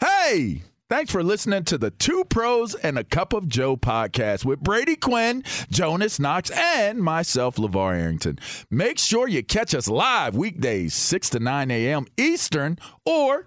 Hey! Thanks for listening to the Two Pros and a Cup of Joe podcast with Brady Quinn, Jonas Knox, and myself, LeVar Arrington. Make sure you catch us live weekdays, 6 to 9 a.m. Eastern or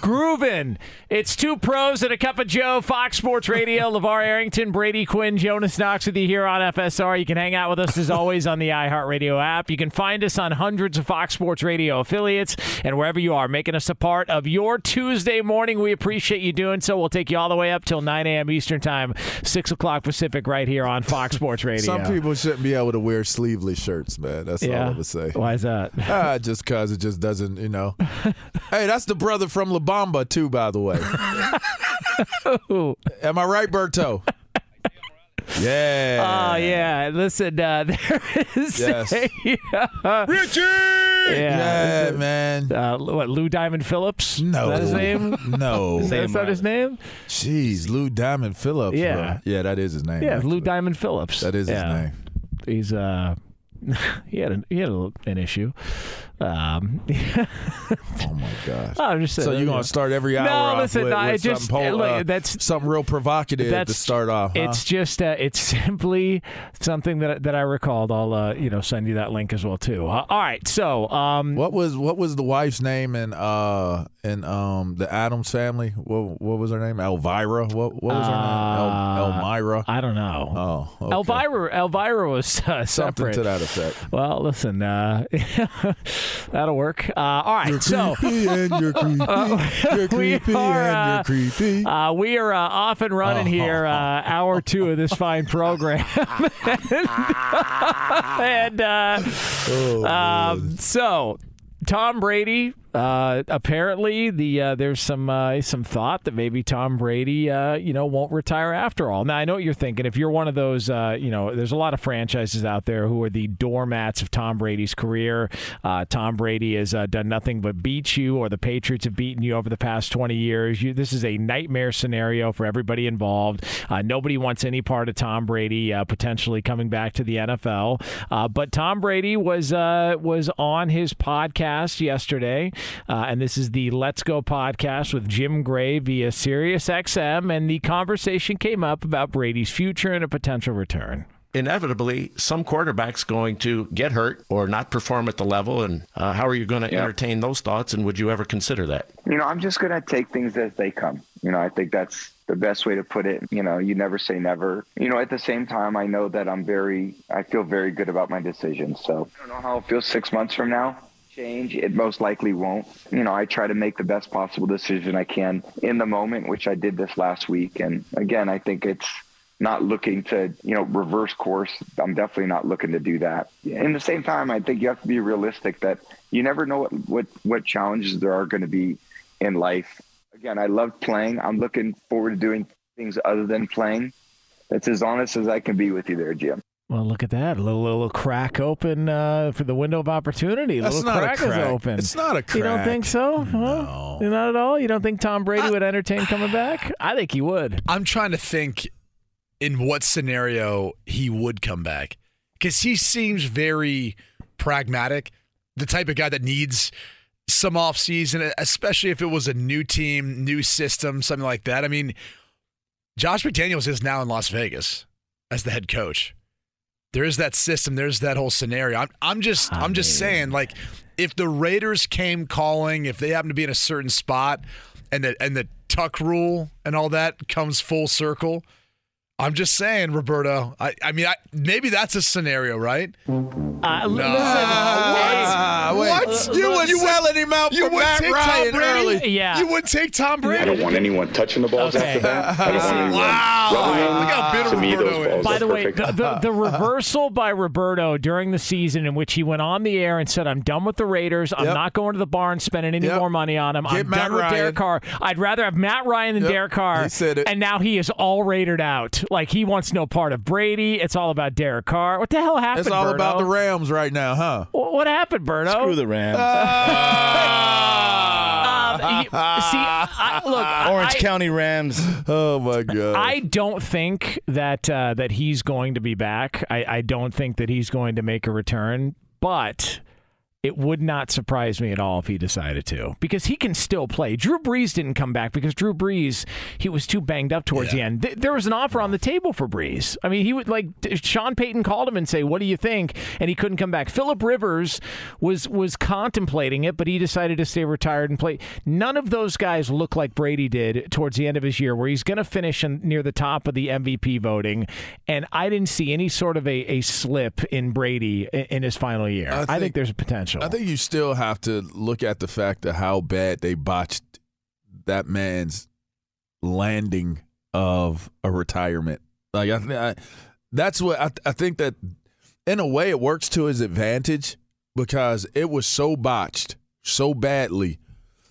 Grooving. It's two pros and a cup of Joe, Fox Sports Radio, LeVar Arrington, Brady Quinn, Jonas Knox with you here on FSR. You can hang out with us as always on the iHeartRadio app. You can find us on hundreds of Fox Sports Radio affiliates and wherever you are, making us a part of your Tuesday morning. We appreciate you doing so. We'll take you all the way up till 9 a.m. Eastern Time, 6 o'clock Pacific, right here on Fox Sports Radio. Some people shouldn't be able to wear sleeveless shirts, man. That's all I'm going to say. Why is that? Ah, just because it just doesn't, you know. hey, that's the brother from La Bamba, too, by the way. Am I right, Berto? Yeah. Oh yeah, listen, uh, there is Yes. a, Richie! yeah, Yeah, man. uh, what Lou Diamond Phillips? No. is that his name? No. That's not his name. Jeez, Lou Diamond Phillips. Yeah. bro. Yeah, that is his name. Yeah, actually. Lou Diamond Phillips. That is his name. He's uh, he had an, he had a, an issue. Um, Oh my gosh. I'm just saying. So you're gonna start every hour No, off listen, with, I with just- something, uh, that's- something real provocative to start off. huh? It's just uh, it's simply something that that I recalled. I'll uh, you know send you that link as well too. Uh, all right, so um, what was what was the wife's name in uh in um the Addams family? What what was her name? Elvira. What what was her Uh, name? El, Elmira. I don't know. Oh, okay. Elvira, Elvira was uh, Something to that effect. Well, listen, uh, that'll work. Uh, all right, so creepy and you're creepy. you're we creepy are, and uh, you're creepy. uh, we are uh, off and running Oh. here, uh, hour two of this fine program, and uh, Oh, um, so Tom Brady. Uh, apparently, the uh, there's some uh, some thought that maybe Tom Brady, uh, you know, won't retire after all. Now I know what you're thinking. If you're one of those, uh, you know, there's a lot of franchises out there who are the doormats of Tom Brady's career. Tom Brady has done nothing but beat you, or the Patriots have beaten you over the past 20 years. You, this is a nightmare scenario for everybody involved. Nobody wants any part of Tom Brady potentially coming back to the NFL. But Tom Brady was was on his podcast yesterday, uh, and this is the Let's Go podcast with Jim Gray via Sirius XM, and the conversation came up about Brady's future and a potential return. inevitably some quarterback's going to get hurt or not perform at the level and uh, how are you going to entertain those thoughts and would you ever consider that you know, I'm just going to take things as they come. You know, I think that's the best way to put it. You know, you never say never. You know, at the same time, I know that I'm very, I feel very good about my decision. So I don't know how it feels six months from now. Change, it most likely won't. You know, I try to make the best possible decision I can in the moment, which I did this last week. And again, I think it's not looking to, you know, reverse course. I'm definitely not looking to do that. In the same time, I think you have to be realistic that you never know what, what, what challenges there are going to be in life. Again, I love playing. I'm looking forward to doing things other than playing. That's as honest as I can be with you there, Jim. Well, look at that. A little, little crack open uh, for the window of opportunity. A That's little not a crack, crack. is open. It's not a crack. You don't think so? No. Not at all? You don't think Tom Brady would entertain coming back? I think he would. I'm trying to think in what scenario he would come back because he seems very pragmatic, the type of guy that needs some off season, especially if it was a new team, new system, something like that. I mean, Josh McDaniels is now in Las Vegas as the head coach. There is that system. There's that whole scenario. I'm, I'm just, I I'm just mean- saying, like, if the Raiders came calling, if they happen to be in a certain spot, and the and the tuck rule and all that comes full circle, I'm just saying, Roberto. I, I mean, I, maybe that's a scenario, right? Uh, listen, Ah, hey, wait. What? You Look, were you selling him out You for would Matt take Ryan Tom Brady? early. Yeah. You would take Tom Brady. I don't want anyone touching the balls Okay. after that. I don't want anyone Wow. rubbing them. Look how bitter to me, Roberto those balls is. By are the way, the, the, the reversal by Roberto during the season in which he went on the air and said, I'm done with the Raiders. I'm Yep. not going to the barn spending any Yep. more money on him. Get I'm Matt done with Derek Carr. I'd rather have Matt Ryan than Yep. Derek Carr. He said it. And now he is all rated out. Like he wants no part of Brady. It's all about Derek Carr. What the hell happened, It's all Berto? about the Rams right now, huh? Wh- What happened, Berto? Screw the Rams. Um, you- see, I, look, Orange I, County Rams. Oh my god. I don't think that uh, that he's going to be back. I, I don't think that he's going to make a return, but it would not surprise me at all if he decided to because he can still play. Drew Brees didn't come back because Drew Brees he was too banged up towards the end. Th- there was an offer on the table for Brees. I mean, he would like Sean Payton called him and say, "What do you think?" and he couldn't come back. Philip Rivers was was contemplating it, but he decided to stay retired and play. None of those guys look like Brady did towards the end of his year, where he's going to finish in, near the top of the MVP voting. And I didn't see any sort of a, a slip in Brady in, in his final year. I I think, think- there's a potential. I think you still have to look at the fact of how bad they botched that man's landing of a retirement. Like I, th- I that's what I, I think that in a way it works to his advantage because it was so botched so badly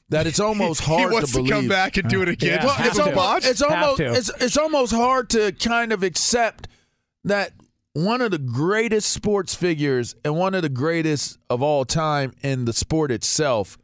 that it's almost hard he wants to to, come back and do it again. Yeah. Well, Have it's almost it's almost it's it's almost hard to kind of accept that one of the greatest sports figures and one of the greatest of all time in the sport itself.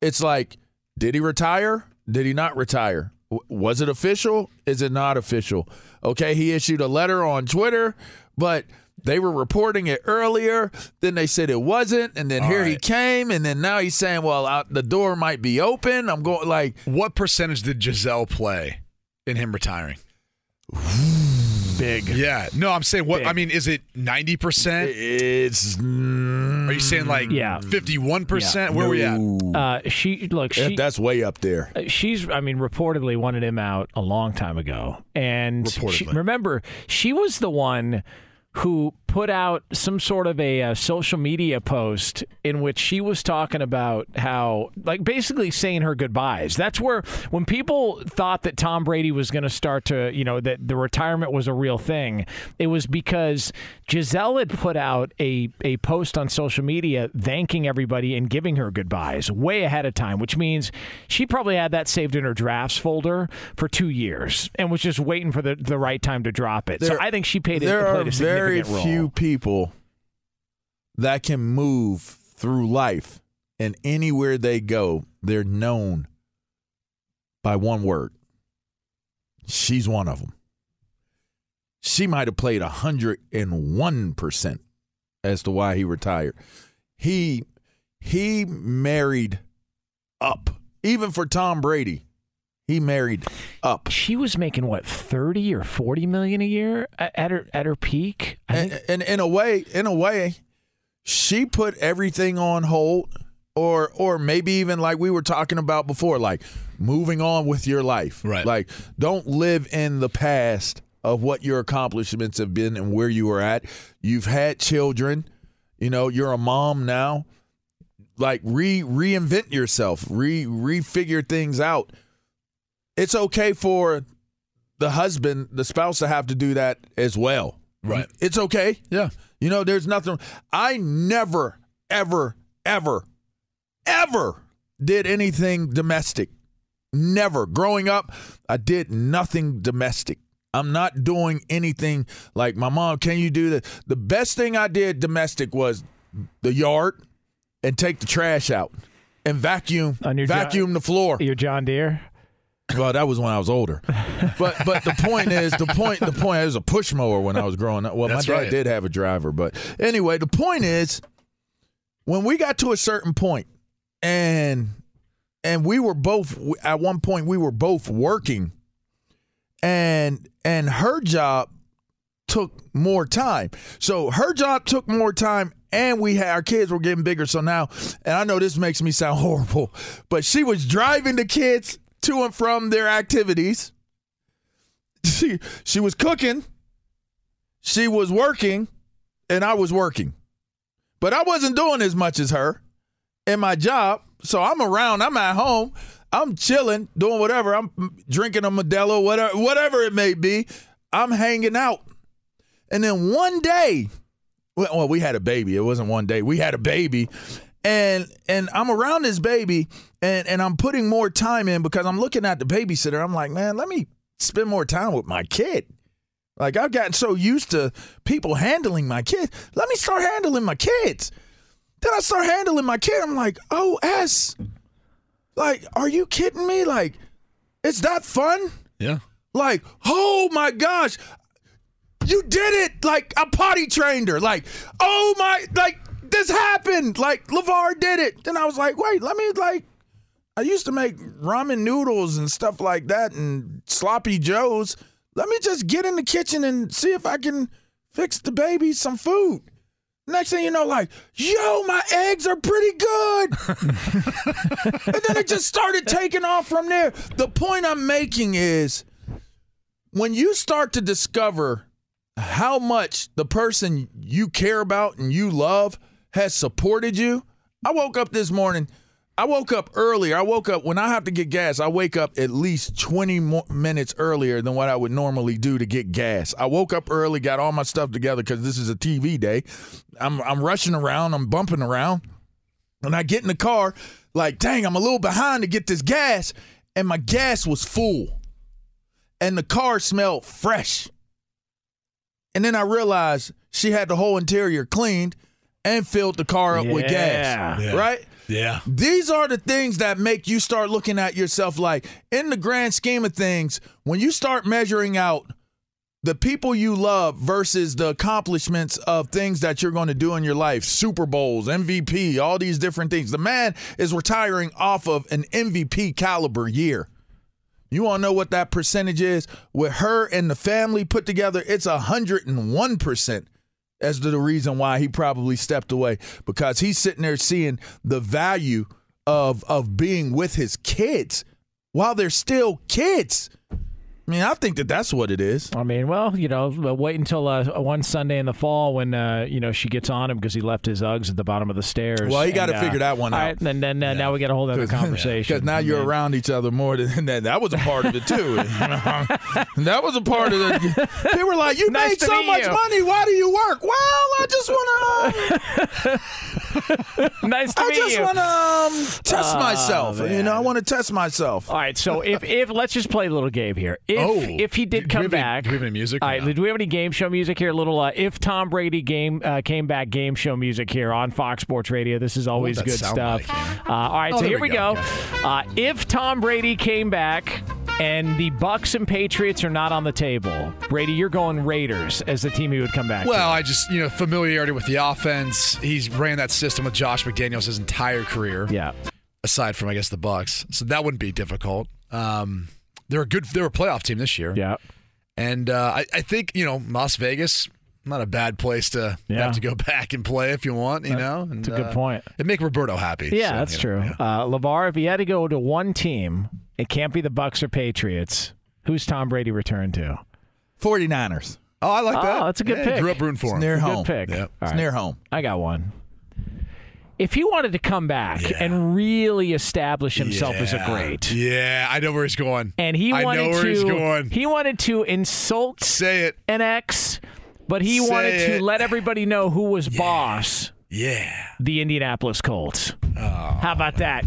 It's like, did he retire? Did he not retire? W- Was it official? Is it not official? Okay, he issued a letter on Twitter, but they were reporting it earlier. Then they said it wasn't, and then here he came, and then now he's saying, "Well, out, the door might be open." I'm going like, What percentage did Gisele play in him retiring? big. Yeah. No, I'm saying what Big. I mean, is it 90%? It's. Are you saying like Yeah. 51%? Where are we at? Uh, she look. She, that's way up there. Uh, She's, I mean, reportedly wanted him out a long time ago. And she, Reportedly. remember, she was the one who put out some sort of a, uh social media post in which she was talking about how, like, basically saying her goodbyes. That's where, when people thought that Tom Brady was going to start to, you know, that the retirement was a real thing, it was because Gisele had put out a, a post on social media thanking everybody and giving her goodbyes way ahead of time, which means she probably had that saved in her drafts folder for two years and was just waiting for the, the right time to drop it. so I think she paid there a, are a very few people that can move through life and anywhere they go they're known by one word. She's one of them she might have played 101% as to why he retired. He he married up even for tom brady he married up She was making what thirty or forty million a year at her at her peak. I and, think and in a way, in a way, she put everything on hold, or or maybe even like we were talking about before, like moving on with your life. Right. Like, don't live in the past of what your accomplishments have been and where you were at. You've had children. You know, you're a mom now. Like, re reinvent yourself. Re refigure things out. It's okay for the husband, the spouse, to have to do that as well. Right. It's okay. Yeah. You know, there's nothing. I never, ever, ever, ever did anything domestic. Never. Growing up, I did nothing domestic. I'm not doing anything like my mom. Can you do that? The best thing I did domestic was the yard and take the trash out and vacuum On your vacuum the floor. Your John Deere. Well, that was when I was older. But but the point is the point the point is a push mower when I was growing up. Well, That's my dad right. did have a driver, but anyway, the point is when we got to a certain point and and we were both at one point we were both working and and her job took more time. So her job took more time and we had our kids were getting bigger. So now, and I know this makes me sound horrible, but she was driving the kids to and from their activities. She she was cooking, she was working, and I was working. But I wasn't doing as much as her in my job. So I'm around, I'm at home, I'm chilling, doing whatever. I'm drinking a Modelo, whatever whatever it may be. I'm hanging out. And then one day, well, we had a baby. It wasn't one day. We had a baby. And and I'm around this baby and and I'm putting more time in because I'm looking at the babysitter. I'm like, man, let me spend more time with my kid. Like I've gotten so used to people handling my kids. Let me start handling my kids. Then I start handling my kid. I'm like, oh S. Like, are you kidding me? Like, it's that fun? Yeah. Like, oh my gosh, you did it! Like, I potty trained her. Like, oh my, like this happened. Like, LeVar did it. Then I was like, wait, let me like. I used to make ramen noodles and stuff like that and sloppy joes. Let me just get in the kitchen and see if I can fix the baby some food. Next thing you know, like, yo, my eggs are pretty good. and then it just started taking off from there. The point I'm making is when you start to discover how much the person you care about and you love has supported you. I woke up this morning. I woke up earlier. I woke up when I have to get gas. I wake up at least 20 more minutes earlier than what I would normally do to get gas. I woke up early, got all my stuff together because this is a TV day. I'm, I'm rushing around, I'm bumping around, and I get in the car like, dang, I'm a little behind to get this gas, and my gas was full, and the car smelled fresh. And then I realized she had the whole interior cleaned and filled the car up with gas. Yeah. Right? Yeah. These are the things that make you start looking at yourself like, in the grand scheme of things, when you start measuring out the people you love versus the accomplishments of things that you're going to do in your life Super Bowls, MVP, all these different things. The man is retiring off of an MVP caliber year. You want to know what that percentage is? With her and the family put together, it's 101% as to the reason why he probably stepped away because he's sitting there seeing the value of of being with his kids while they're still kids. I mean, I think that that's what it is. I mean, well, you know, wait until uh, one Sunday in the fall when uh, you know she gets on him because he left his Uggs at the bottom of the stairs. Well, you got to uh, figure that one out. right, and then uh, now we got a whole other conversation. Because now you're then- around each other more than that. That was a part of it too. that was a part of it. They were like, "You Nice made so much you." money. Why do you work?" Well, I just want to. nice to I meet just you. want to um, test Oh, myself. You know, I want to test myself. All right, so if if let's just play a little game here. If Oh. if he did Do come any- back, do we have any music All right, no? do we have any game show music here? A little uh, if Tom Brady game uh, came back game show music here on Fox Sports Radio. This is always good stuff. like, uh, all right, Oh, so here we we go. go. Uh, if Tom Brady came back. And the Bucs and Patriots are not on the table. Brady, you're going Raiders as the team he would come back. Well, I just, you know, familiarity with the offense. He's ran that system with Josh McDaniels his entire career. yeah. Aside from, I guess, the Bucs, so that wouldn't be difficult. Um, they're a good. They're a playoff team this year. Yeah. And uh, I, I think you know Las Vegas Not a bad place to Yeah. have to go back and play if you want, you know. And, That's a good uh, point. It'd make Roberto happy. Yeah, so, that's you true. know, yeah. Uh, LeVar, if he had to go to one team, it can't be the Bucs or Patriots. Who's Tom Brady returned to? 49ers. Oh, I like oh, that. Oh, that's a good Yeah, pick. Grew up rooting for It's him. near Good home. pick. Yep. It's right. near home. I got one. If he wanted to come back Yeah. and really establish himself as a great, Yeah, I know where he's going. and he I wanted know where to, he's going. he wanted to insult Say it. an ex, but he Say wanted it. to let everybody know who was boss. Yeah. The Indianapolis Colts. Oh, How about that?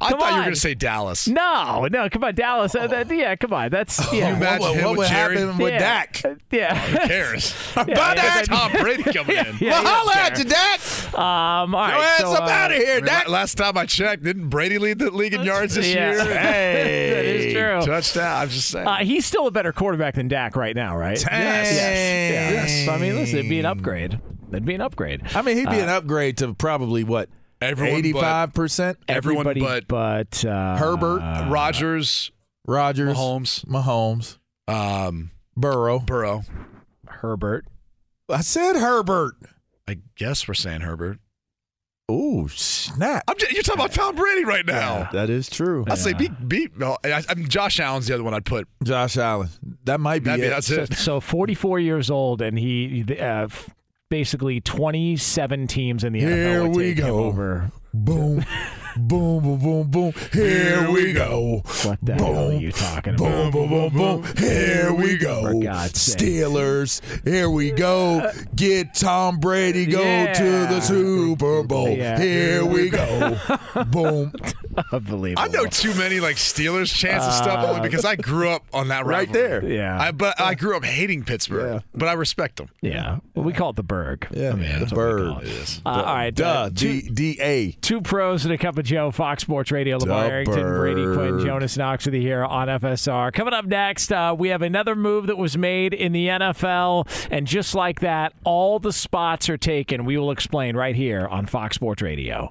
I Come thought you were going to say Dallas. No, no, come on, Dallas. Uh, that- yeah, come on. That's yeah. you imagine what him what with would Jerry? happen with yeah. Dak? Uh, yeah. Who cares? About yeah, that? Tom Brady coming in. Yeah, well, he holla doesn't at you. Dak. Um, all Your ass so, up uh, out of here, I mean, Dak. last time I checked, didn't Brady lead the league in yards this Yeah. year? Hey. that is true. Touchdown. I'm just saying. Uh, he's still a better quarterback than Dak right now, right? Dang. Yes. Yes. So, I mean, listen, it'd be an upgrade. It'd be an upgrade. I mean, he'd be an upgrade to probably what? Everyone Eighty-five percent. Everyone Everybody but- uh, Herbert, Rodgers, Rodgers, Mahomes, Mahomes, um, Burrow. Burrow. Herbert. I said Herbert. I guess we're saying Herbert. Ooh, snap! I'm just, you're talking about Tom Brady right now. That is true. I say beat beat. No, I, I mean, Josh Allen's the other one I'd put. Josh Allen. That might be That'd be, that's So, it. so 44 years old, and he uh, f- basically 27 teams in the NFL Here we take him go. over. boom, boom, boom, boom, boom. Here we go. What the hell are you talking Boom, about? boom, boom, boom. Here we go. For God's sake. Steelers. Here we go. Get Tom Brady. Go Yeah. to the Super Bowl. Yeah. Here we go. boom. Unbelievable. I know too many like Steelers chants and stuff only because I grew up on that Right rivalry. there. Yeah. I, but I grew up hating Pittsburgh, Yeah. but I respect them. yeah. Well, we call it the Burgh. Yeah, I mean, the that's what we bird. call it. Uh, all right. Duh. uh, two, D D A. two pros and a cup of Joe, Fox Sports Radio, LeVar The Arrington, Brady Quinn, Jonas Knox with you here on FSR. Coming up next, uh, we have another move that was made in the NFL, and just like that, all the spots are taken. We will explain right here on Fox Sports Radio.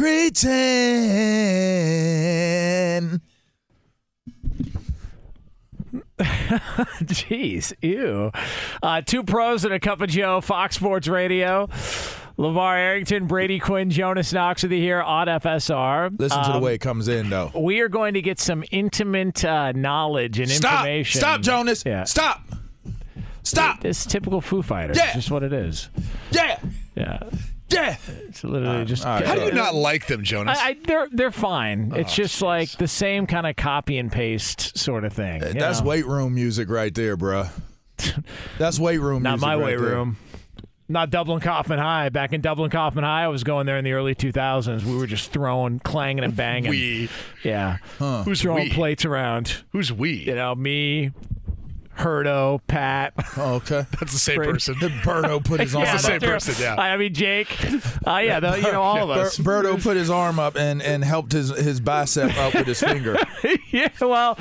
Pretend. Jeez, ew. Uh, two pros and a cup of Joe, Fox Sports Radio. LeVar Arrington, Brady Quinn, Jonas Knox with you here on FSR. Listen to the Um, way it comes in, though. We are going to get some intimate uh, knowledge and Stop! information. Stop, Jonas! Yeah. Stop! Stop! It's typical Foo Fighters. Yeah. It's just what it is. Yeah! Yeah. Yeah! It's literally just. all right. How do you not like them, Jonas? I, I, they're they're fine. Oh, it's Oh, just like the same kind of copy and paste sort of thing. you That's know? weight room music right there, bruh. That's weight room Not music. my right weight there. room. Not Dublin Coffman High. Back in Dublin Coffman High, I was going there in the early 2000s. We were just throwing, clanging, and banging. we. Yeah. Who's throwing we? plates around. Who's we? You know, me, Herdo, Pat. Oh, okay. That's the same Brady. person. Berto put his arm yeah, the same up. person, yeah. I mean, Jake. Uh, yeah, the, you know, all of Ber- us. Berto put his arm up and, and helped his, his bicep up with his finger. yeah, well,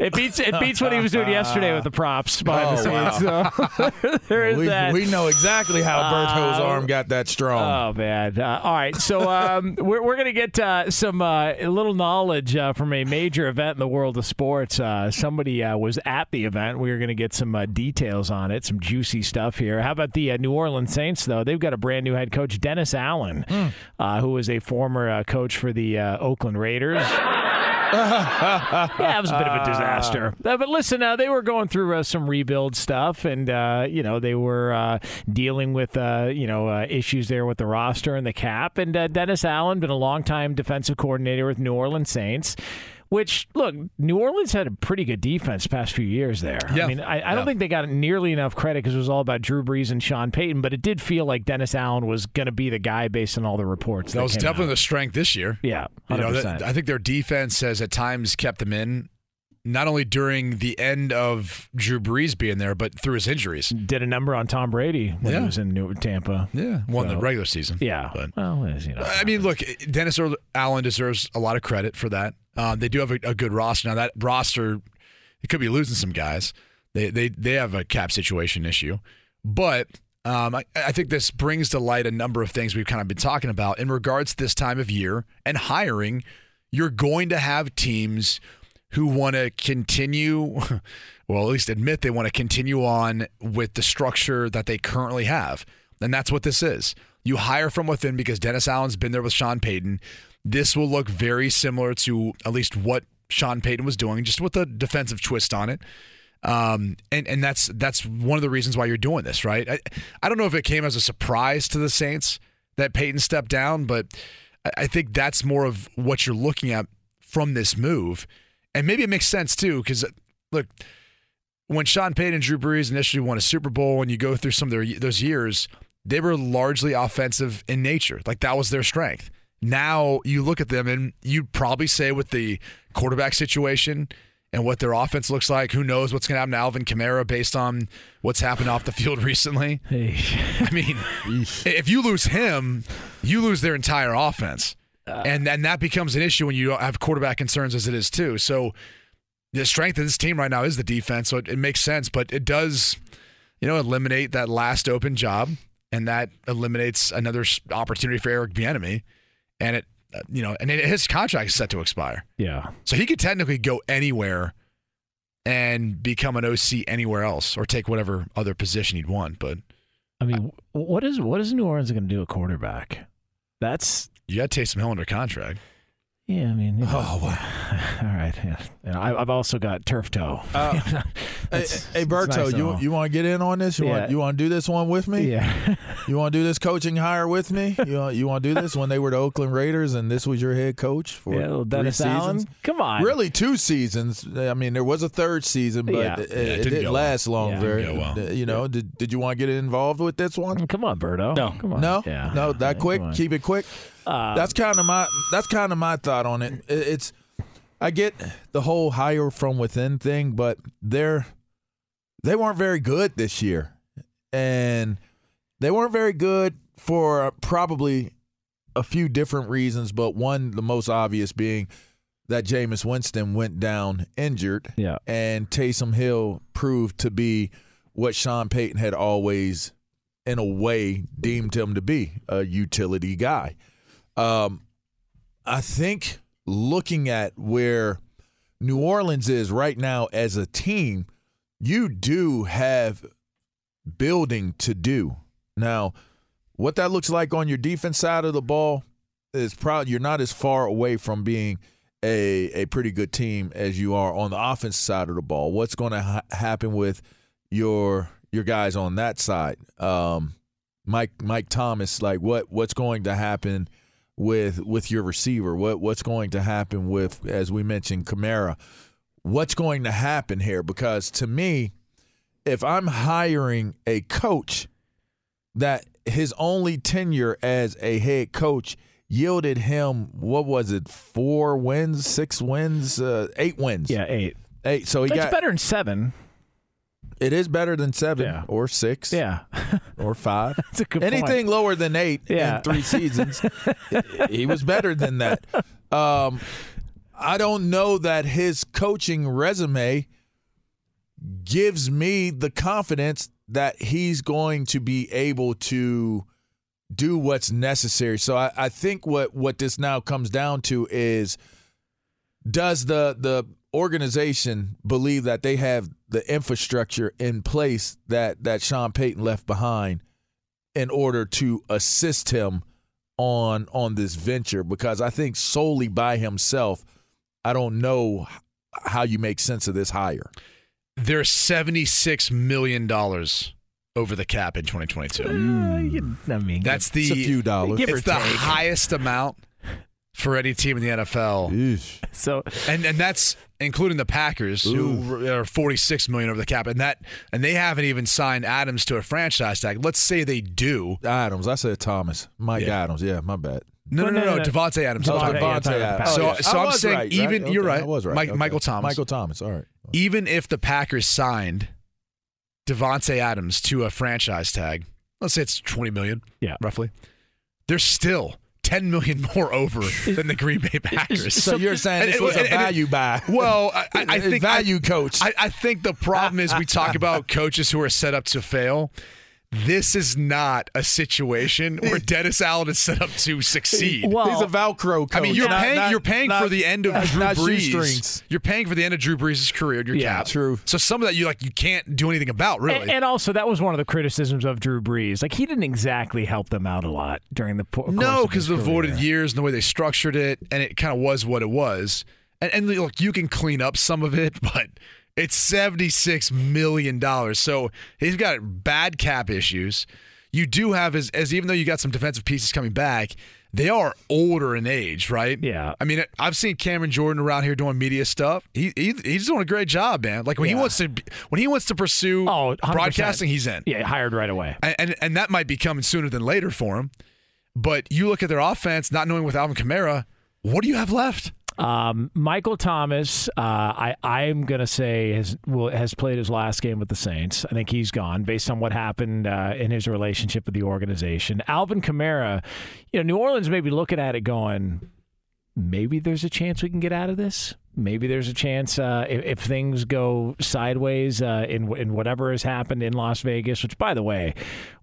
it beats it beats what he was doing yesterday with the props behind the Oh, scenes. So there is we, that. we know exactly how Berto's Uh, arm got that strong. Oh man! Uh, all right, so um, we're we're gonna get uh, some uh, a little knowledge uh, from a major event in the world of sports. Uh, somebody uh, was at the event. We are gonna get some uh, details on it, some juicy stuff here. How about the uh, New Orleans Saints though? They've got a brand new head coach, Dennis Allen, uh, who was a former uh, coach for the uh, Oakland Raiders. yeah, it was a bit of a disaster. Uh, but listen, uh, they were going through uh, some rebuild stuff, and uh, you know they were uh, dealing with uh, you know uh, issues there with the roster and the cap. And uh, Dennis Allen, been a longtime defensive coordinator with New Orleans Saints. Which look, New Orleans had a pretty good defense past few years there. Yeah. I mean, I, I don't think they got nearly enough credit because it was all about Drew Brees and Sean Payton. But it did feel like Dennis Allen was going to be the guy based on all the reports. That was came definitely out. the strength this year. yeah, You know, that, I think their defense has at times kept them in, not only during the end of Drew Brees being there, but through his injuries. did a number on Tom Brady when Yeah. he was in New Tampa. Yeah, won So- the regular season. Yeah. But- well, you know. I mean, look, Dennis Allen deserves a lot of credit for that. Um, they do have a, a good roster now. That roster, it could be losing some guys. They they they have a cap situation issue, but um, I, I think this brings to light a number of things we've kind of been talking about in regards to this time of year and hiring. You're going to have teams who want to continue, well, at least admit they want to continue on with the structure that they currently have. And that's what this is. You hire from within because Dennis Allen's been there with Sean Payton. This will look very similar to at least what Sean Payton was doing, just with a defensive twist on it. Um, and and that's that's one of the reasons why you're doing this, right? I, I don't know if it came as a surprise to the Saints that Payton stepped down, but I, think that's more of what you're looking at from this move, and maybe it makes sense too, because look, when Sean Payton and Drew Brees initially won a Super Bowl, and you go through some of their those years, they were largely offensive in nature, like that was their strength. Now you look at them, and you'd probably say with the quarterback situation and what their offense looks like. Who knows what's going to happen to Alvin Kamara based on what's happened off the field recently? Hey. I mean, if you lose him, you lose their entire offense, uh. and and that becomes an issue when you don't have quarterback concerns as it is too. So, the strength of this team right now is the defense, so it, it makes sense. But it does, you know, eliminate that last open job, and that eliminates another opportunity for Eric Bieniemy, and it, uh, you know, and his contract is set to expire, Yeah. so he could technically go anywhere and become an OC anywhere else, or take whatever other position he'd want. But I mean, what is what is New Orleans going to do at quarterback? That's you got Taysom Hill under contract. yeah. I mean, you know, Oh, wow. all right. Yeah. And I, I've also got turf toe. Uh, Hey, That's- hey Berto, nice you all. you want to get in on this? You Yeah. want you want to do this one with me? yeah. You want to do this coaching hire with me? You want, you want to do this when they were the Oakland Raiders and this was your head coach for yeah. Little three Dennis Allen. seasons? Come on. Really, two seasons. I mean, there was a third season, but Yeah. it, Yeah, it it didn't didn't go last long. Yeah. very, Didn't go well. You know, did did you want to get involved with this one? Come on, Berto. No. Come on. No, Yeah. no, that quick. come. Keep it quick. Uh, that's kind of my that's kind of my thought on it. It- It's I get the whole hire from within thing, but they're they weren't very good this year, and they weren't very good for probably a few different reasons. But one, the most obvious being that Jameis Winston went down injured, Yeah. and Taysom Hill proved to be what Sean Payton had always, in a way, deemed him to be a utility guy. Um, I think looking at where New Orleans is right now as a team, you do have building to do. Now, what that looks like on your defense side of the ball is probably you're not as far away from being a a pretty good team as you are on the offense side of the ball. What's going to ha- happen with your your guys on that side? Um, Mike Mike Thomas, like what what's going to happen with with your receiver? What what's going to happen with as we mentioned Kamara? What's going to happen here? Because to me, if I'm hiring a coach that his only tenure as a head coach yielded him what was it four wins six wins uh, eight wins yeah. Eight. eight so he That's got better than seven. it is better than seven Yeah. or six Yeah. or five That's a good point. anything lower than eight Yeah. in three seasons he was better than that um, i don't know that his coaching resume gives me the confidence that he's going to be able to do what's necessary. So I, I think what what this now comes down to is does the the organization believe that they have the infrastructure in place that that Sean Payton left behind in order to assist him on on this venture because I think solely by himself I don't know how you make sense of this hire. They're $76 million over the cap in 2022. Uh, you- I mean, That's the It's a few dollars. Give it's the take. highest amount for any team in the NFL. Eesh. so and and that's including the Packers, who are 46 million over the cap, and that and they haven't even signed Adams to a franchise tag. Let's say they do. Adams. I said Thomas. Mike Yeah. Adams. Yeah, my bad. No, no, no, No, no, no. Davante Adams. Davante, I'm talking yeah, about. talking about the So- oh, so I I'm saying right, even- right? you're right. I was right. Mike- Okay. Michael Thomas. Michael Thomas. All right. Even if the Packers signed Davante Adams to a franchise tag, let's say it's 20 million, Yeah. roughly. They're still 10 million more over than the Green Bay Packers. So you're saying And- this was and- a and- value buy? Well, I, I, I think value coach. I, I think the problem is we talk about coaches who are set up to fail. This is not a situation where Dennis Allen is set up to succeed. well, He's a Velcro coach. I mean, you're not- paying. not- you're paying not- for the end of Drew not Brees. shoestrings. You're paying for the end of Drew Brees' career in your Yeah, cap. true. So some of that you like you can't do anything about really. And, and also, that was one of the criticisms of Drew Brees. Like he didn't exactly help them out a lot during the po- course no, because of the career. voided years and the way they structured it, and it kind of was what it was. And, and look, you can clean up some of it, but it's seventy six million dollars. So he's got bad cap issues. You do have as, as even though you got some defensive pieces coming back, they are older in age, right? Yeah. I mean, I've seen Cameron Jordan around here doing media stuff. He, he he's doing a great job, man. Like when he wants to when he wants to pursue Oh, 100%. broadcasting, he's in Yeah, hired right away. and, and and that might be coming sooner than later for him. But you look at their offense, not knowing with Alvin Kamara, what do you have left? Um, Michael Thomas, uh, I I'm gonna say has will, has played his last game with the Saints. I think he's gone based on what happened uh, in his relationship with the organization. Alvin Kamara, you know, New Orleans may be looking at it going, maybe there's a chance we can get out of this. Maybe there's a chance uh, if, if things go sideways uh, in in whatever has happened in Las Vegas. Which, by the way,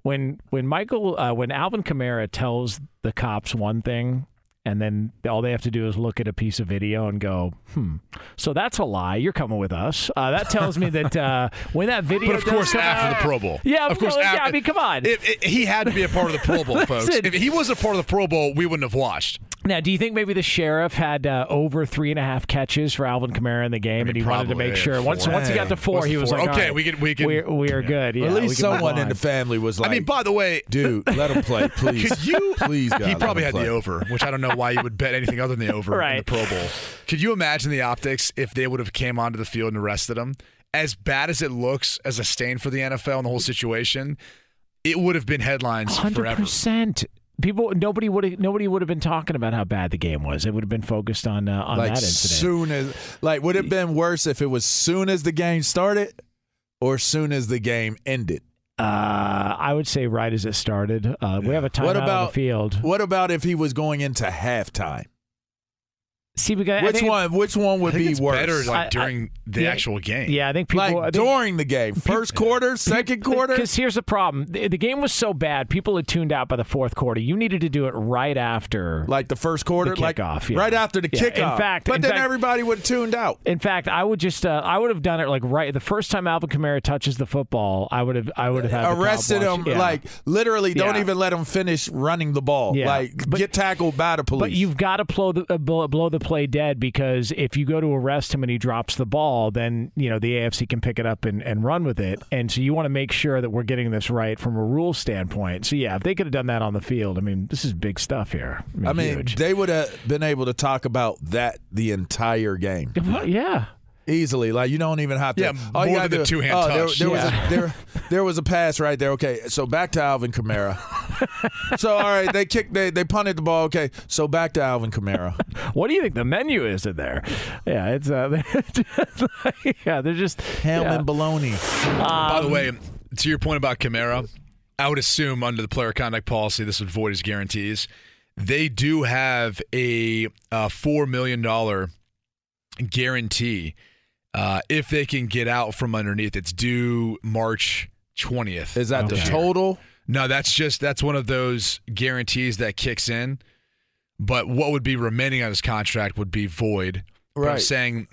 when when Michael uh, when Alvin Kamara tells the cops one thing and then all they have to do is look at a piece of video and go, "Hmm, so that's a lie. You're coming with us." Uh, that tells me that uh, when that video, But of course, after out- the Pro Bowl. yeah, of course. yeah. after- I mean, come on. If, if he had to be a part of the Pro Bowl, folks. Listen. If he was a part of the Pro Bowl, we wouldn't have watched. Now, do you think maybe the sheriff had uh, over three and a half catches for Alvin Kamara in the game, and he wanted to make sure once four. once he got to four, he was four? like, Okay, "All right, we can- we can- we're, we are good." Yeah, At least someone in the family was like, I mean, by the way, dude, let him play, please. Could you? Please, God, he probably had play. the over, which I don't know why you would bet anything other than the over in the Pro Bowl. Could you imagine the optics if they would have came onto the field and arrested him? As bad as it looks as a stain for the NFL and the whole situation, it would have been headlines Hundred forever. People, nobody would have, nobody would have been talking about how bad the game was. It would have been focused on uh, on like that incident. soon as like would it have been worse if it was soon as the game started or soon as the game ended? Uh, I would say right as it started. Uh, we have a timeout What on the field. What about if he was going into halftime? See, because Which think one? Which one would I think be it's worse? better like I- during the yeah, actual game. Yeah, I think people. I like think- during the game, first quarter, second quarter. Because here's the problem: the, the game was so bad, people had tuned out by the fourth quarter. You needed to do it right after. Like the first quarter, The like kickoff, yeah. right after the Yeah, in fact- but in then fact- everybody would have tuned out. In fact, I would just uh, I would have done it like right the first time Alvin Kamara touches the football. I would have I would have had Arrested him, yeah. like literally. Don't Yeah. even let him finish running the ball. Yeah. Like But- get tackled by the police. But you've got to blow the uh, blow, blow the play dead because if you go to arrest him and he drops the ball, then you know the AFC can pick it up and, and run with it. And so you want to make sure that we're getting this right from a rule standpoint. So yeah, if they could have done that on the field, I mean, this is big stuff here. I mean, I mean, they would have been able to talk about that the entire game yeah. Easily. Like you don't even have to. Yeah, all you more than the two-hand oh, there- touch. There, was Yeah. a, there, there was a pass right there. Okay, so back to Alvin Kamara. so all right, they kicked, they they punted the ball. Okay, so back to Alvin Kamara. What do you think the menu is in there? Yeah, it's uh, they're just like- yeah, they're just Ham yeah. and bologna. By Um, the way, to your point about Kamara, I would assume under the player conduct policy, this would void his guarantees. They do have a uh, four million dollar guarantee uh, if they can get out from underneath. It's due March twentieth. Is that the total? No, that's just that's one of those guarantees that kicks in. But what would be remaining on his contract would be void. But I'm Right. saying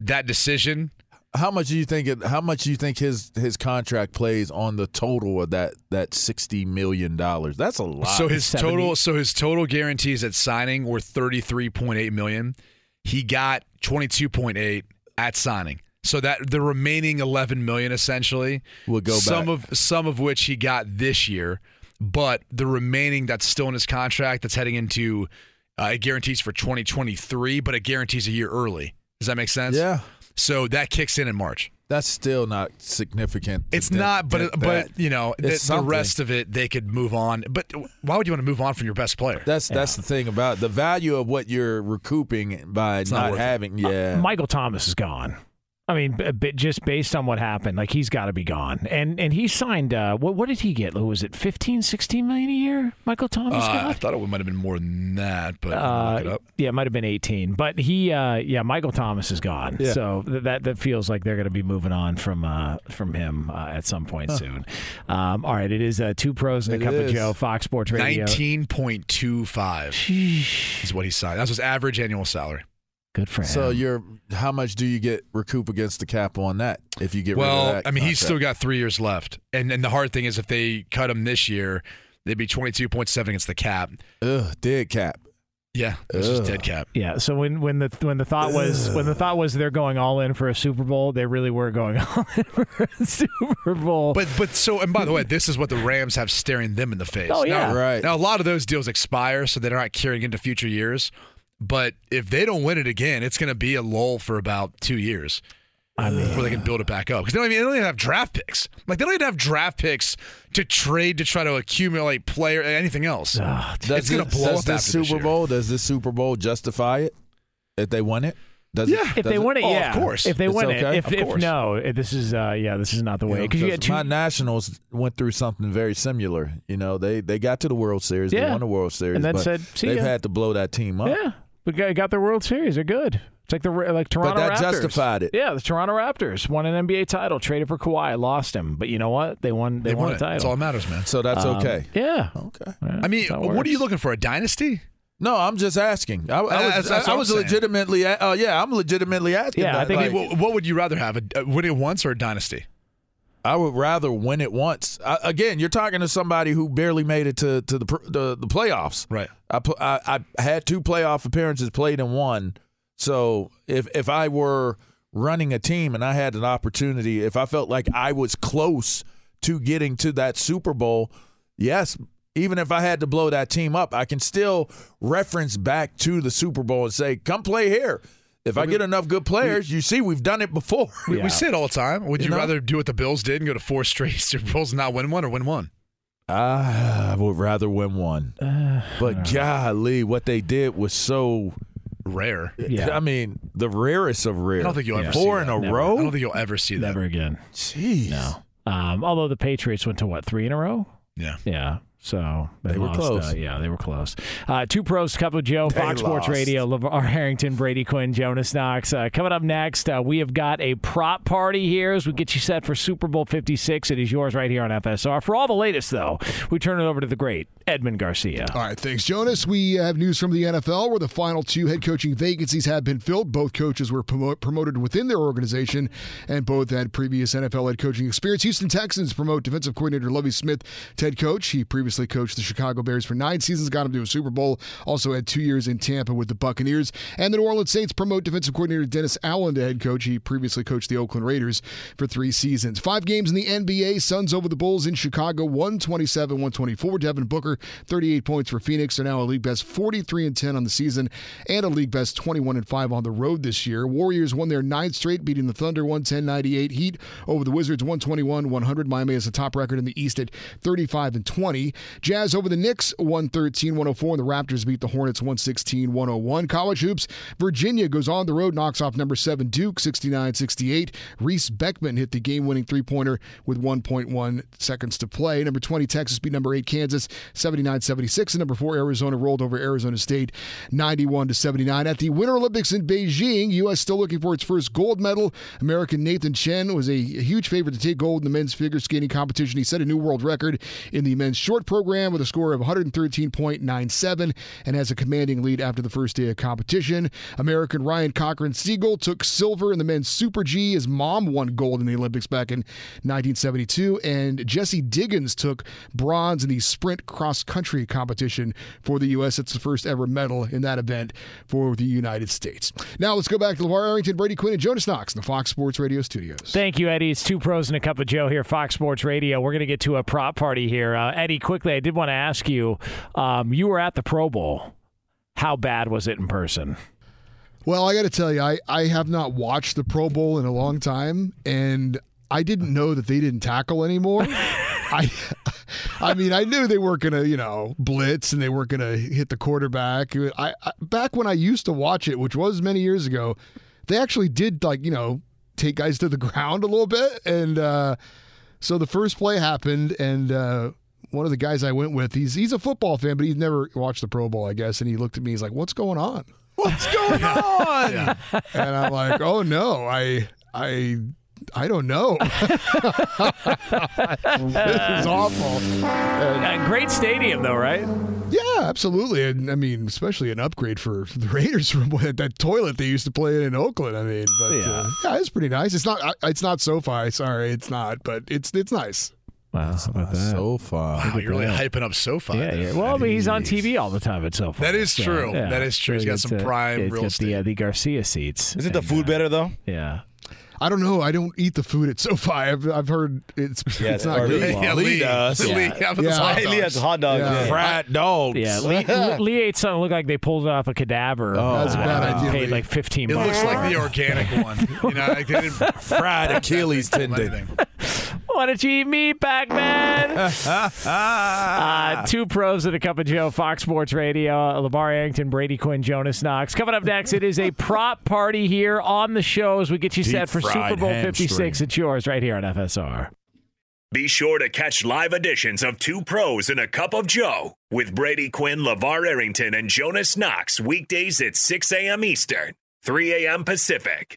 that decision How much do you think? It, how much do you think his his contract plays on the total of that that sixty million dollars? That's a lot. So his 70. total, so his total guarantees at signing were thirty three point eight million. He got twenty two point eight at signing. So that the remaining eleven million essentially will go some back. of some of which he got this year, but the remaining that's still in his contract that's heading into uh, it guarantees for twenty twenty three, but it guarantees a year early. Does that make sense? yeah, So that kicks in in March. That's still not significant. It's That- not, but that- but that- you know the, the rest of it they could move on. But why would you want to move on from your best player? That's that's the thing about the value of what you're recouping by not not, worth it. having. Uh, yeah, Michael Thomas is gone. I mean, b- just based on what happened, like he's got to be gone. And and he signed. Uh, what what did he get? Was it 15, 16 million a year? Michael Thomas Uh, I thought it might have been more than that, but it Uh, up. yeah, it might have been eighteen, but he, uh, yeah, Michael Thomas is gone, Yeah. so th- that that feels like they're going to be moving on from uh, from him uh, at some point soon. Um, all right, it is uh, two pros and a It cup of. Joe, Fox Sports Radio. Nineteen point two five is what he signed. That's his average annual salary. Good for him. So you're how much do you get recoup against the cap on that if you get rid of Well, I mean, he's still got three years left, and and the hard thing is if they cut him this year, they'd be twenty two point seven against the cap. Ugh, dead cap. Yeah, it's just Ugh. dead cap. Yeah. So when when the when the thought was when the thought was they're going all in for a Super Bowl, they really were going all in for a Super Bowl. But but so and by the way, this is what the Rams have staring them in the face. Oh, yeah. Now, Right. Now a lot of those deals expire, so they're not carrying into future years. But if they don't win it again, it's going to be a lull for about two years. I mean, before they can build it back up because they don't even they don't even have draft picks. Like they don't even have draft picks to trade to try to accumulate player anything else. ah, It's gonna blow does up this after this Super year. Bowl. Does this Super Bowl justify it if they win it? Does Yeah. it, if does they win it, Oh, of course. If they It's win it, if, Of if course. no, eh, this is uh, yeah, this is not the way because you, get two. my Nationals went through something very similar. You know, they they got to the World Series, they Yeah. won the World Series, And then but said, "See they've ya." had to blow that team up. yeah, We got got their World Series. They're good. It's like the like Toronto But that Raptors. justified it. Yeah, the Toronto Raptors won an NBA title, traded for Kawhi, lost him, but you know what? They won. They, They won, won a title. That's all that matters, man. So that's Um, okay. Yeah. Okay. Yeah, I mean, that's how what are you looking for? A dynasty? No, I'm just asking. I, I was, That's- that's I what was legitimately. Uh, yeah, I'm legitimately asking. Yeah, I that. think I Like, mean, what, what would you rather have? A, a win it once or a dynasty? I would rather win it once. I, again, you're talking to somebody who barely made it to to the the, the playoffs. Right. I, I I had two playoff appearances, played in one. So if if I were running a team and I had an opportunity, if I felt like I was close to getting to that Super Bowl, yes, even if I had to blow that team up, I can still reference back to the Super Bowl and say, "Come play here." If I get enough good players, you see, we've done it before. We, Yeah. we say it all the time. Would You you, know? rather do what the Bills did and go to four straight Super Bowls and not win one, or win one? I would rather win one. Uh, But golly, what they did was so. Rare. Yeah. I mean, the rarest of rare. I don't think you'll ever Four see in a Never. row. I don't think you'll ever see that. Never again. Jeez. No. Um, although the Patriots went to what three in a row? Yeah. Yeah. So They were lost, close. Uh, yeah, they were close. Uh, two pros, cup of Joe, They Fox Sports. Radio, LeVar Arrington, Brady Quinn, Jonas Knox. Uh, coming up next, uh, we have got a prop party here as we get you set for Super Bowl 56. It is yours right here on FSR. For all the latest, though, we turn it over to the great Edmund Garcia. All right, thanks, Jonas. We have news from the NFL where the final two head coaching vacancies have been filled. Both coaches were promo- promoted within their organization, and both had previous NFL head coaching experience. Houston Texans promote defensive coordinator Lovie Smith to head coach. He previously coached the Chicago Bears for nine seasons, got him to a Super Bowl. Also had two years in Tampa with the Buccaneers. And the New Orleans Saints promote defensive coordinator Dennis Allen to head coach. He previously coached the Oakland Raiders for three seasons. Five games in the NBA. Suns over the Bulls in Chicago, 127 124. Devin Booker, 38 points for Phoenix. They're now a league best 43 and 10 on the season and a league best 21 and 5 on the road this year. Warriors won their ninth straight, beating the Thunder 110 98. Heat over the Wizards 121 100. Miami has the top record in the East at 35 and 20. Jazz over the Knicks 113 104. And the Raptors beat the Hornets 116 101. College hoops. Virginia goes on the road, knocks off number seven Duke 69 68. Reece Beekman hit the game winning three pointer with 1.1 seconds to play. Number 20, Texas beat number eight Kansas 79 76. And number four, Arizona rolled over Arizona State 91 to 79. At the Winter Olympics in Beijing, U.S. still looking for its first gold medal. American Nathan Chen was a huge favorite to take gold in the men's figure skating competition. He set a new world record in the men's short program with a score of 113.97 and has a commanding lead after the first day of competition. American Ryan Cochran Siegle took silver in the men's Super G. His mom won gold in the Olympics back in 1972. And Jessie Diggins took bronze in the sprint cross country competition for the U.S. It's the first ever medal in that event for the United States. Now let's go back to LeVar Arrington, Brady Quinn, and Jonas Knox in the Fox Sports Radio studios. Thank you, Eddie. It's two pros and a cup of Joe here, Fox Sports Radio. We're going to get to a prop party here. Uh, Eddie, quickly, I did want to ask you um, you were at the Pro Bowl. How bad was it in person? Well, I got to tell you, I, I have not watched the Pro Bowl in a long time, and I didn't know that they didn't tackle anymore. I, I mean, I knew they weren't gonna, you know, blitz and they weren't gonna hit the quarterback. I, I back when I used to watch it, which was many years ago, they actually did like you know take guys to the ground a little bit, and uh, so the first play happened, and uh, one of the guys I went with, he's he's a football fan, but he's never watched the Pro Bowl, I guess, and he looked at me, he's like, "What's going on?" What's going on? and I'm like, "Oh no, I I I don't know. this is awful." Uh, great stadium, though, right? Yeah, absolutely. And I mean, especially an upgrade for the Raiders from that, that toilet they used to play in Oakland. I mean, but yeah, uh, yeah it's pretty nice. It's not uh, it's not SoFi. Sorry, it's not, but it's it's nice. Wow, how about that? So far. Wow, you're really hyping up SoFi. Yeah, yeah. Well, I mean, he's on TV all the time at SoFi. That is so, true. yeah. That is true. He's got It's, some uh, prime yeah, real got estate. The, uh, the Garcia seats. Isn't the food uh, better though? Yeah. I don't know. I don't eat the food at SoFi. I've, I've heard it's Yeah, it's not or good. Lee- yeah, Lee Lee does. Lee, Yeah. yeah, Yeah. those Lee has hot dogs. Yeah. Yeah. Frat dogs. Yeah, Lee, Lee- Lee ate something that looked like they pulled it off a cadaver. Oh, That's a bad and idea, Paid Lee. like fifteen It bucks. looks like the organic one. You know, like they didn't Fried Achilles tendon. Anything. Why don't you eat meat, Pac-Man? uh, two pros and a cup of Joe, Fox Sports Radio. LeVar Arrington, Brady Quinn, Jonas Knox. Coming up next, it is a prop party here on the show as we get you set for Super Bowl hamstring. 56. It's yours right here on FSR. Be sure to catch live editions of Two Pros and a Cup of Joe with Brady Quinn, LeVar Arrington, and Jonas Knox weekdays at 6 a.m. Eastern, 3 a.m. Pacific.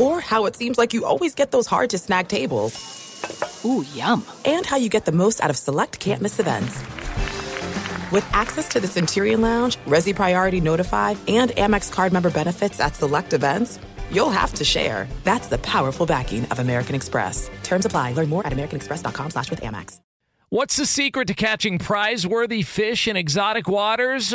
Or how it seems like you always get those hard to snag tables. Ooh, yum. And how you get the most out of select can't miss events. With access to the Centurion Lounge, Resy Priority Notify, and Amex card member benefits at select events, you'll have to share. That's the powerful backing of American Express. Terms apply. Learn more at americanexpress.com slash with Amex. What's the secret to catching prize-worthy fish in exotic waters?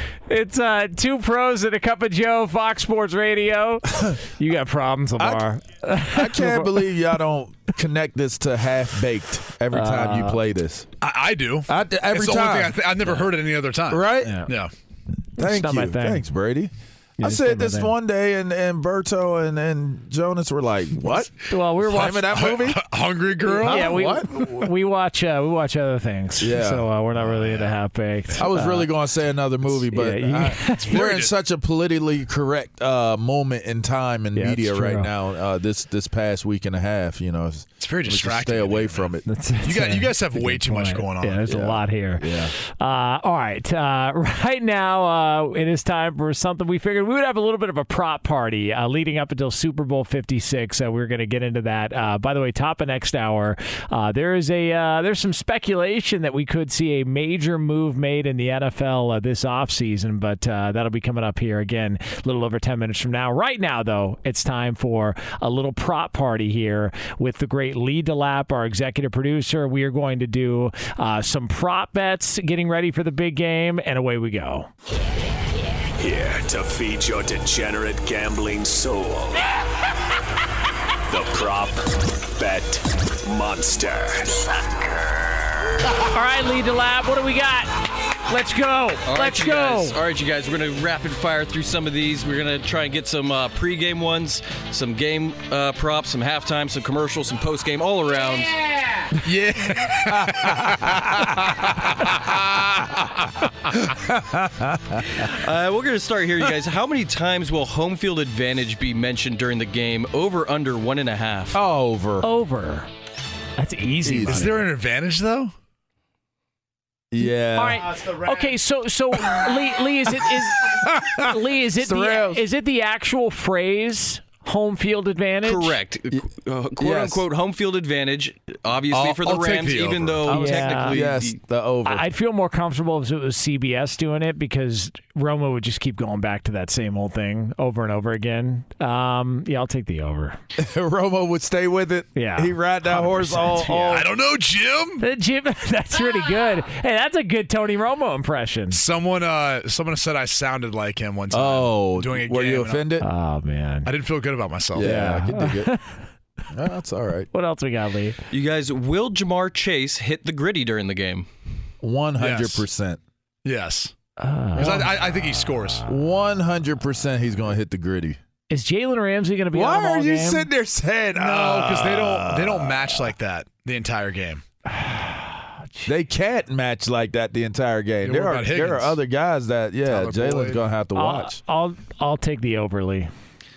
It's uh, two pros and a cup of Joe, Fox Sports Radio. You got problems, Lamar. I can't believe y'all don't connect this to half baked every time you Uh, play this. I, I do. I, every it's the time. only thing I th- I've never heard it any other time. Right? Yeah. Thank not my you. thing. Thanks, Brady. I said this one day, and, and Berto and, and Jonas were like, "What? Well, we were watching that movie? Hungry Girl. Yeah, we What? we watch uh, we watch other things. Yeah. so uh, we're not really into half baked. I was really going to say another movie, but yeah, you- I- we're in such a politically correct uh, moment in time in Yeah, media right now. Uh, this this past week and a half, you know, it's, It's very distracting. Stay away from it. You guys, you guys have way too much going on. Yeah, there's a lot here. Yeah. Uh, all right. Uh, right now, uh, it is time for something we figured we would have a little bit of a prop party uh, leading up until Super Bowl 56. Uh, we're going to get into that. Uh, by the way, top of next hour, uh, there is a uh, there's some speculation that we could see a major move made in the NFL uh, this offseason, but that'll be coming up here again a little over 10 minutes from now. Right now, though, it's time for a little prop party here with the great Lee DeLapp, our executive producer. We are going to do some prop bets, getting ready for the big game, and away we go. Here to feed your degenerate gambling soul. the prop bet monster. All right, Lee DeLapp, what do we got? Let's go. All right, Let's you go. Guys. All right, you guys. We're gonna rapid fire through some of these. We're gonna try and get some uh, pre-game ones, some game uh, props, some halftime, some commercials, some post-game, all around. Yeah. Uh, we're gonna start here, you guys. How many times will home field advantage be mentioned during the game? Over, under one and a half. Over. Over. That's easy. Is buddy. there an advantage though? Yeah. All right. Okay, so so Lee, Lee is it is Lee is it It's the the, is it the actual phrase home field advantage? Correct. Uh, quote yes. unquote home field advantage, obviously I'll- for the I'll Rams, the even over. though Yeah. technically. Yes, the- the over. I- I'd feel more comfortable if it was CBS doing it because Romo would just keep going back to that same old thing over and over again. Um, yeah, I'll take the over. Romo would stay with it. Yeah. He ride that horse all. yeah. all I don't know, Jim. Uh, Jim, that's really good. Hey, that's a good Tony Romo impression. Someone, uh, someone said I sounded like him one time. oh, doing a were game you and I- offended? Oh man. I didn't feel good about myself. yeah, I can dig it. No, that's all right. What else we got, Lee? You guys, will Ja'Marr Chase hit the gritty during the game? One hundred percent. Yes. Uh, 'Cause I, I, I think he scores. One hundred percent. He's going to hit the gritty. is Jalen Ramsey going to be on Why the are you game? sitting there saying? No, because they don't they don't match like that the entire game. They can't match like that the entire game. Yeah, there are there are other guys that yeah, Tyler Jalen's Boyd? gonna have to I'll, watch I'll I'll take the over, Lee.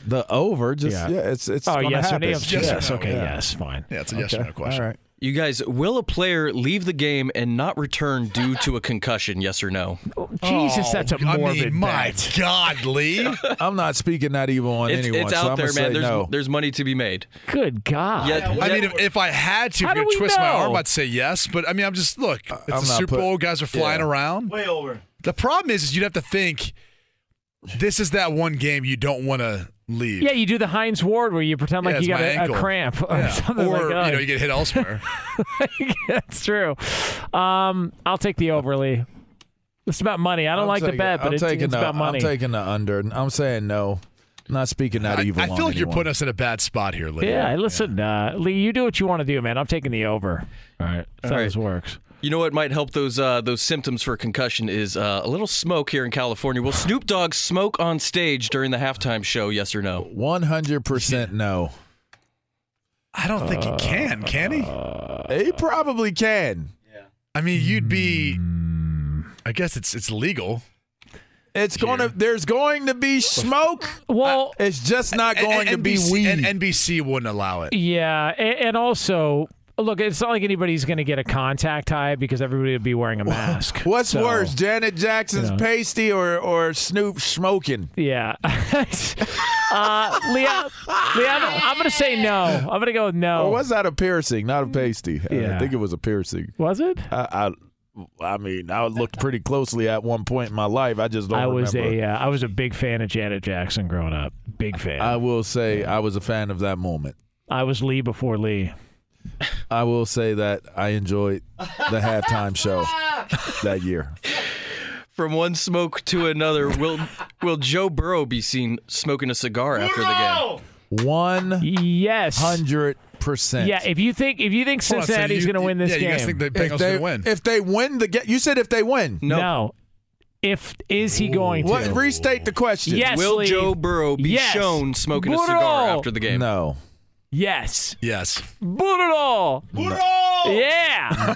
The over. Just Yeah. yeah, it's it's Oh gonna yes or happen. no? Yes or Yes. no, Okay. yeah. Yes. Fine. Yeah, it's a yes Okay, or no question. All right. You guys, will a player leave the game and not return due to a concussion? Yes or no? Jesus, that's a Oh, I morbid mean, my bet. God, Lee. I'm not speaking that evil on It's, anyone. it's so out I'm there, gonna man. There's no. there's money to be made. Good God. Yeah, I yeah. mean, if, if I had to, How if do you we twist my arm, I'd say yes. But I mean, I'm just look. It's I'm the Super put- Bowl. Guys are flying Yeah. around. Way over. The problem is, is you'd have to think. This is that one game you don't want to leave. Yeah, you do the Hines Ward where you pretend like it's you got a, a cramp or Yeah. something or like that. you know you get hit elsewhere. That's true. Um, I'll take the over, Lee. It's about money. I don't I'm like the taking- bet, but I'm it's, taking it's the, about money. I'm taking the under. I'm saying no. I'm not speaking out I, evil. I on feel like you're putting us in a bad spot here, Lee. yeah, listen, Uh, Lee, you do what you want to do, man. I'm taking the over. All right, that's how right. this works. You know what might help those uh, those symptoms for concussion is uh, a little smoke here in California. Will Snoop Dogg smoke on stage during the halftime show? Yes or no? 100% no. I don't think he can. Can he? He probably can. Yeah. I mean, you'd be. I guess it's it's legal. It's going to. There's going to be smoke. Well, It's just not going to be NBC weed. And NBC wouldn't allow it. Yeah, and, and also, look, it's not like anybody's going to get a contact high because everybody would be wearing a mask. What's So, worse, Janet Jackson's you know. pasty or or Snoop smoking? Yeah. uh, Leah, Leah, I'm, going to say no. I'm going to go with no. Or was that a piercing, not a pasty? Yeah. I think it was a piercing. Was it? I, I, I mean, I looked pretty closely at one point in my life. I just don't I was remember. a uh, I was a big fan of Janet Jackson growing up. Big fan. I will say I was a fan of that moment. I was Lee before Lee. I will say that I enjoyed the halftime show that year. From one smoke to another, will will Joe Burrow be seen smoking a cigar after the game? One Yes. hundred percent. Yeah, if you think if you think Hold on, so Cincinnati's you- going to win this yeah, game, you guys think the Bengals If are they, going to win? if they win the game, you said if they win. No. no. If is he going to? What? Restate the question. Yes, Will Lee. Joe Burrow be Yes. shown smoking a Burrow. cigar after the game? No. Yes. Yes. Burrow. Yeah.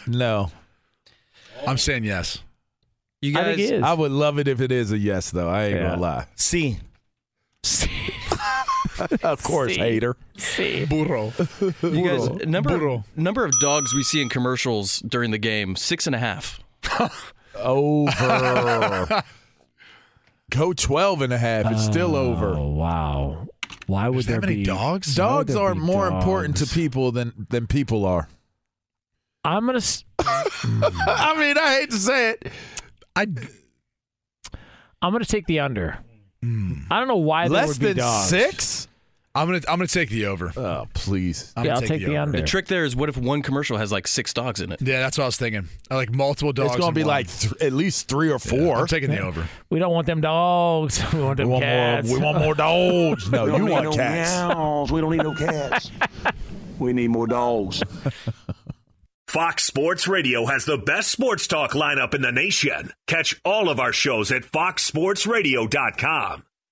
No. I'm saying yes. You I guys, think he is. I would love it if it is a yes, though. I ain't Yeah. gonna lie. C. C. Of course, See. hater. See. Burrow. you guys, Burrow. number Burrow. number of dogs we see in commercials during the game six and a half. Over. Go 12 and a half. It's still over. Oh wow. Why would There's there that many be dogs? Why would Dogs there are be more important to dogs? people than than people are. I'm gonna. s- I mean, I hate to say it. I I'm gonna take the under. Hmm. I don't know why there Less would be than dogs. six? I'm gonna I'm gonna take the over. Oh, please. I'm Yeah, gonna I'll take the over. under. The trick there is what if one commercial has like six dogs in it? Yeah, that's what I was thinking. I like multiple dogs. It's going in to be one. like th- at least three or Yeah, four. I'm taking the over. We don't want them dogs. We want we, them want cats. more, we want more dogs. No, you want cats. Meows. We don't need no cats. we need more dogs. Fox Sports Radio has the best sports talk lineup in the nation. Catch all of our shows at foxsportsradio.com.